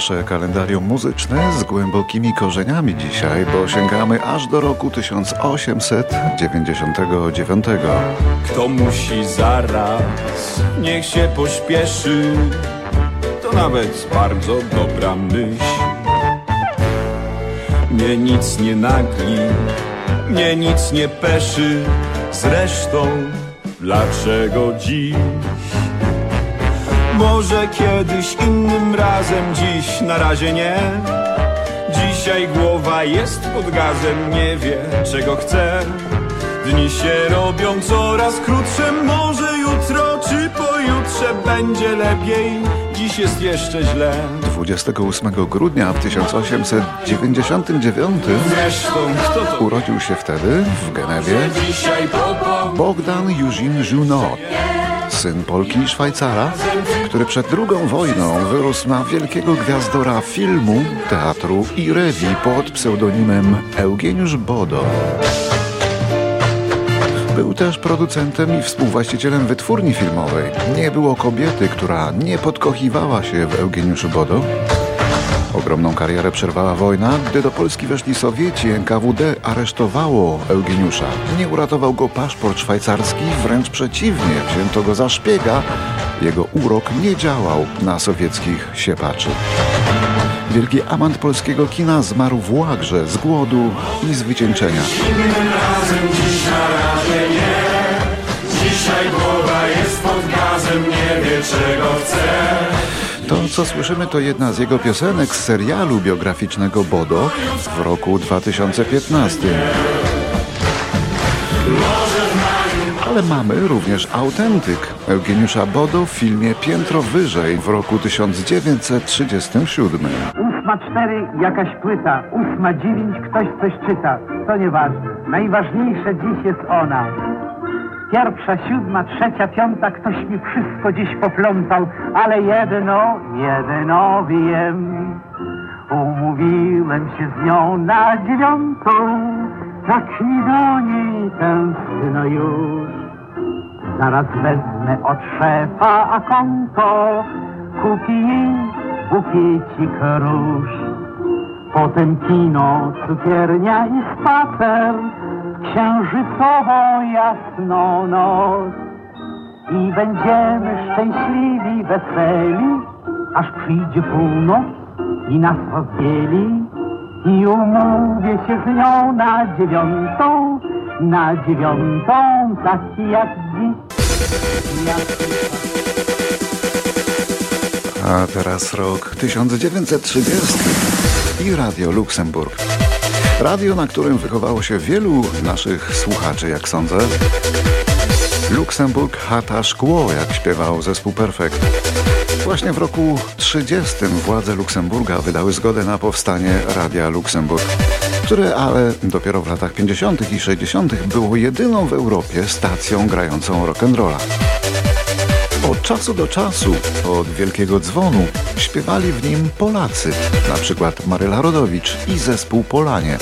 nasze kalendarium muzyczne z głębokimi korzeniami dzisiaj, bo sięgamy aż do roku 1899. Kto musi zaraz, niech się pośpieszy, to nawet bardzo dobra myśl. Mnie nic nie nagli, mnie nic nie peszy, zresztą dlaczego dziś? Może kiedyś innym razem, dziś na razie nie. Dzisiaj głowa jest pod gazem, nie wie czego chce. Dni się robią coraz krótsze, może jutro czy pojutrze będzie lepiej. Dziś jest jeszcze źle. 28 grudnia w 1899 Zresztą kto to urodził się wtedy w Genewie? Bogdan Eugene Junot, syn Polki i Szwajcara, który przed II wojną wyrósł na wielkiego gwiazdora filmu, teatru i rewii pod pseudonimem Eugeniusz Bodo. Był też producentem i współwłaścicielem wytwórni filmowej. Nie było kobiety, która nie podkochiwała się w Eugeniuszu Bodo. Ogromną karierę przerwała wojna, gdy do Polski weszli Sowieci. NKWD aresztowało Eugeniusza. Nie uratował go paszport szwajcarski, wręcz przeciwnie, wzięto go za szpiega. Jego urok nie działał na sowieckich siepaczy. Wielki amant polskiego kina zmarł w łagrze z głodu i z wycieńczenia. Dzisiaj głowa jest pod gazem, nie wie czego chce. To, co słyszymy, to jedna z jego piosenek z serialu biograficznego Bodo w roku 2015. Ale mamy również autentyk Eugeniusza Bodo w filmie Piętro Wyżej w roku 1937. Ósma cztery jakaś płyta, ósma dziewięć ktoś coś czyta. To nieważne. Najważniejsze dziś jest ona. Pierwsza, siódma, trzecia, piąta, ktoś mi wszystko dziś poplątał, ale jedno, jedno wiem. Umówiłem się z nią na dziewiątą, tak mi do niej tęskno już. Zaraz wezmę od szefa a konto, kupi jej bukiecik róż. Potem kino, cukiernia i spacer, księżycową jasną noc. I będziemy szczęśliwi, weseli, aż przyjdzie północ i nas rozdzieli. I umówię się z nią na dziewiątą, na dziewiątą, taki jak dziś. A teraz rok 1930 i Radio Luksemburg. Radio, na którym wychowało się wielu naszych słuchaczy, jak sądzę. Luksemburg chata szkło, jak śpiewał zespół Perfekt. Właśnie w roku 30 władze Luksemburga wydały zgodę na powstanie Radia Luksemburg, które ale dopiero w latach 50. i 60. było jedyną w Europie stacją grającą rock'n'rolla. Od czasu do czasu, od wielkiego dzwonu, śpiewali w nim Polacy, na przykład Maryla Rodowicz i zespół Polanie,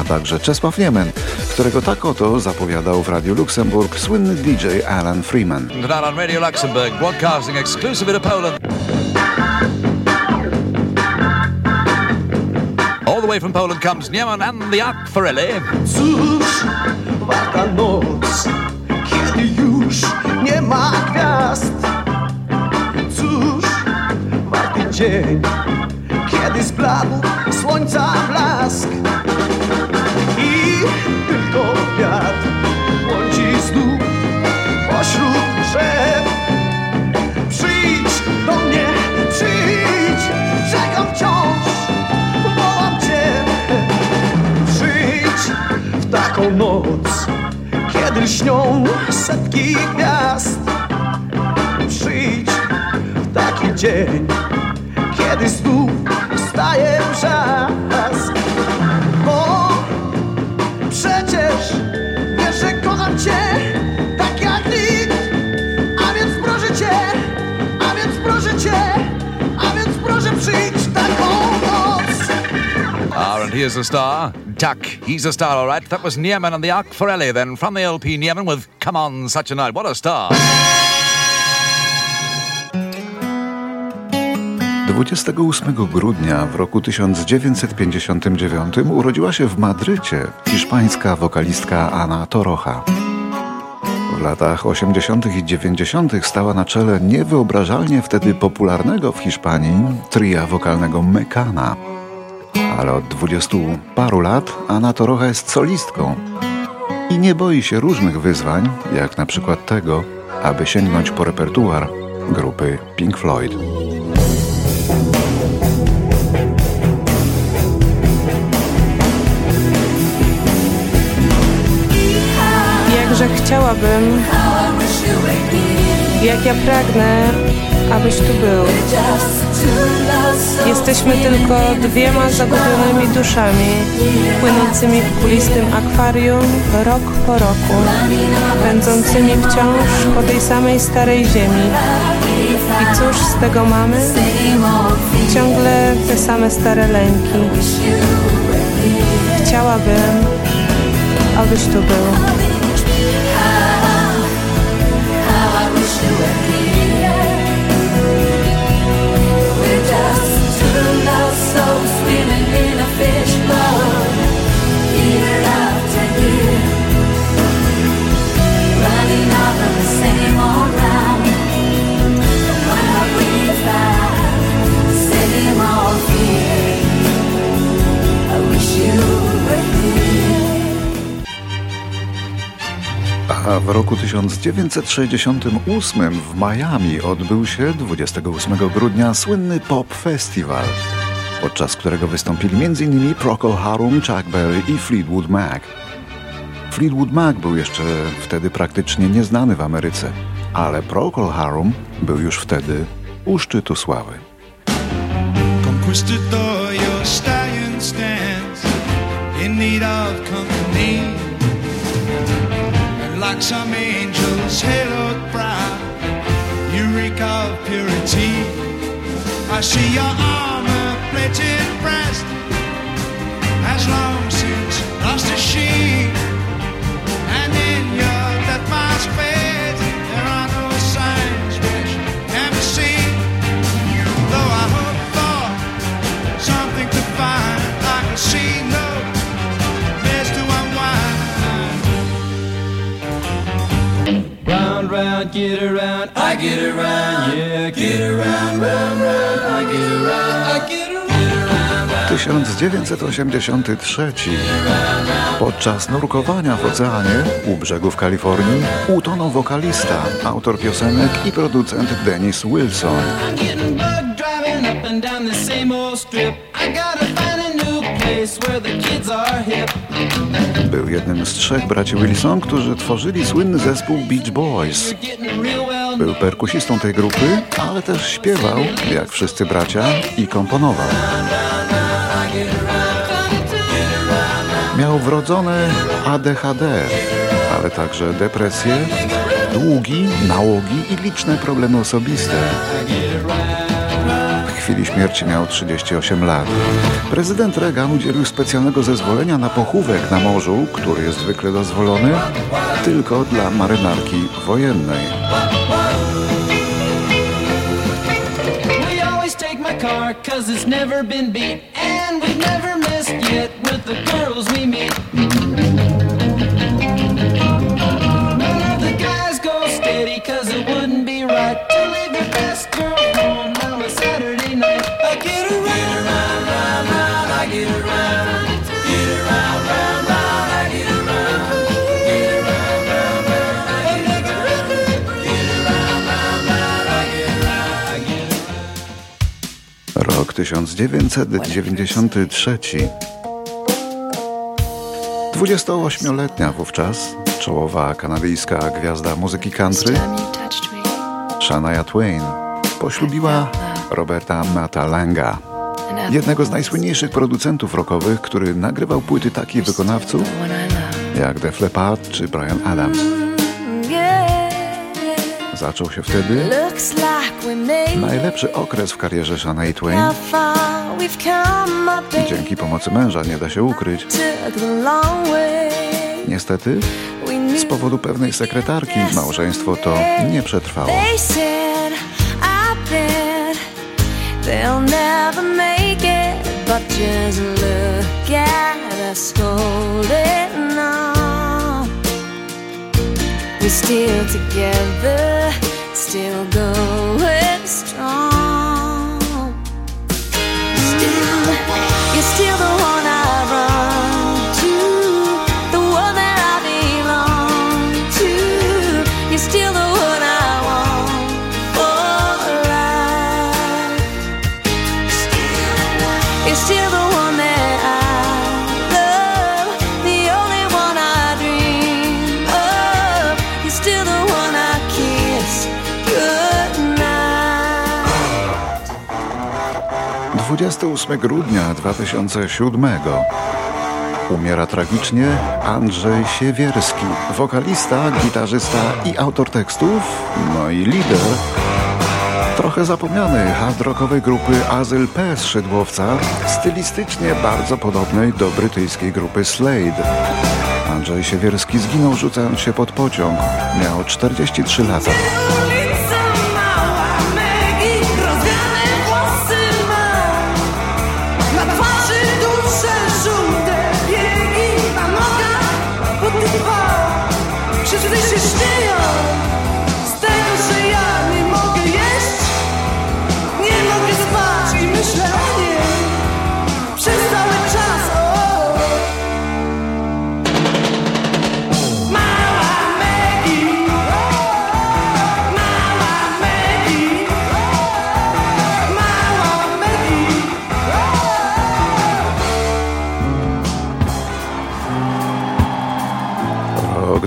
a także Czesław Niemen, którego tak oto zapowiadał w Radiu Luksemburg słynny DJ Alan Freeman. Tonight on Radio Luxembourg, broadcasting exclusively to Poland. All the way from Poland comes Nieman and the Akfarelli. Cóż, warta noc, kiedy już nie ma gwiazd. Dzień, kiedy zbladł słońca blask. I tylko wiatr błądzi znów pośród drzew. Przyjdź do mnie, przyjdź, czekam wciąż, wołam cię. Przyjdź w taką noc, kiedy lśnią setki gwiazd. Przyjdź w taki dzień, kiedy znów staje brzask. Bo przecież wiesz, że kocham cię tak jak nikt. A więc proszę cię, a więc proszę cię, a więc proszę przyjdź taką noc. Ah, and here's the star, Duck. He's a star, all right. That was Nieman and the Akfarelli then from the LP Nieman with Come On Such a Night. What a star. 28 grudnia w roku 1959 urodziła się w Madrycie hiszpańska wokalistka Ana Torocha. W latach 80. i 90. stała na czele niewyobrażalnie wtedy popularnego w Hiszpanii tria wokalnego Mekana. Ale od dwudziestu paru lat Ana Torocha jest solistką i nie boi się różnych wyzwań, jak na przykład tego, aby sięgnąć po repertuar grupy Pink Floyd. Chciałabym, jak ja pragnę, abyś tu był. Jesteśmy tylko dwiema zagubionymi duszami, płynącymi w kulistym akwarium rok po roku, pędzącymi wciąż po tej samej starej ziemi. I cóż z tego mamy? Ciągle te same stare lęki. Chciałabym, abyś tu był. A w roku 1968 w Miami odbył się 28 grudnia słynny Pop Festival, podczas którego wystąpili m.in. Procol Harum, Chuck Berry i Fleetwood Mac. Fleetwood Mac był jeszcze wtedy praktycznie nieznany w Ameryce, ale Procol Harum był już wtedy u szczytu sławy. Conquistador, your stallion stands in need of like some angel's haloed brow, reek of purity. I see your armor plated breast has long since lost its sheen. Round, round, get around, I get around, yeah, get around, round, round, I get around, I get around. 1983 podczas nurkowania w oceanie u brzegów Kalifornii utonął wokalista, autor piosenek i producent Dennis Wilson. Był jednym z trzech braci Wilson, którzy tworzyli słynny zespół Beach Boys. Był perkusistą tej grupy, ale też śpiewał, jak wszyscy bracia, i komponował. Miał wrodzone ADHD, ale także depresję, długi, nałogi i liczne problemy osobiste. Chwili śmierci miał 38 lat. Prezydent Reagan udzielił specjalnego zezwolenia na pochówek na morzu, który jest zwykle dozwolony tylko dla marynarki wojennej. Car cause it's never been beat. And we've never missed yet with the girls we meet. Rok 1993. 28-letnia wówczas czołowa kanadyjska gwiazda muzyki country Shania Twain poślubiła Roberta Mata Langa, jednego z najsłynniejszych producentów rockowych, który nagrywał płyty takich wykonawców jak Def Leppard czy Brian Adams. Zaczął się wtedy najlepszy okres w karierze Shania Twain. and Dzięki pomocy męża nie da się ukryć. Niestety, z powodu pewnej sekretarki małżeństwo to nie przetrwało. I. But just look at us holding on. We're still together, still going 28 grudnia 2007 umiera tragicznie Andrzej Siewierski, wokalista, gitarzysta i autor tekstów, no i lider trochę zapomnianej hard rockowej grupy Azyl P Szydłowca, stylistycznie bardzo podobnej do brytyjskiej grupy Slade. Andrzej Siewierski zginął rzucając się pod pociąg. Miał 43 lata.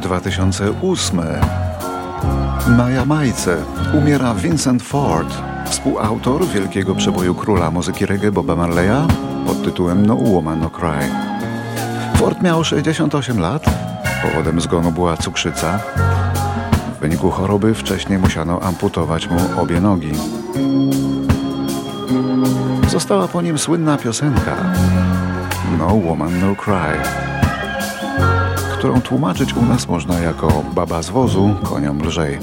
2008. Na Jamajce umiera Vincent Ford, współautor wielkiego przeboju króla muzyki reggae Boba Marleya pod tytułem No Woman No Cry. Ford miał 68 lat, powodem zgonu była cukrzyca. W wyniku choroby wcześniej musiano amputować mu obie nogi. Została po nim słynna piosenka No Woman No Cry którą tłumaczyć u nas można jako baba z wozu koniom lżej.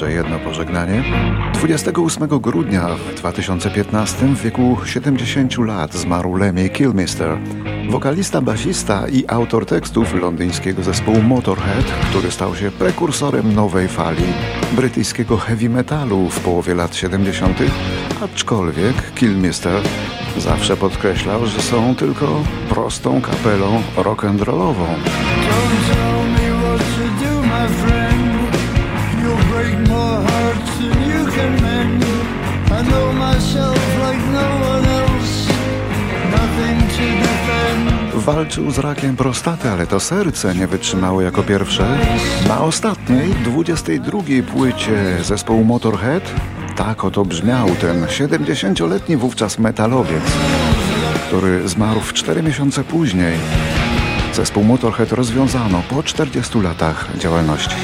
Jeszcze jedno pożegnanie. 28 grudnia w 2015 w wieku 70 lat zmarł Lemmy Kilmister, wokalista, basista i autor tekstów londyńskiego zespołu Motorhead, który stał się prekursorem nowej fali brytyjskiego heavy metalu w połowie lat 70., aczkolwiek Kilmister zawsze podkreślał, że są tylko prostą kapelą rock'n'rollową. Walczył z rakiem prostaty, ale to serce nie wytrzymało jako pierwsze. Na ostatniej, 22 płycie zespołu Motorhead tak oto brzmiał ten 70-letni wówczas metalowiec, który zmarł w 4 miesiące później. Zespół Motorhead rozwiązano po 40 latach działalności.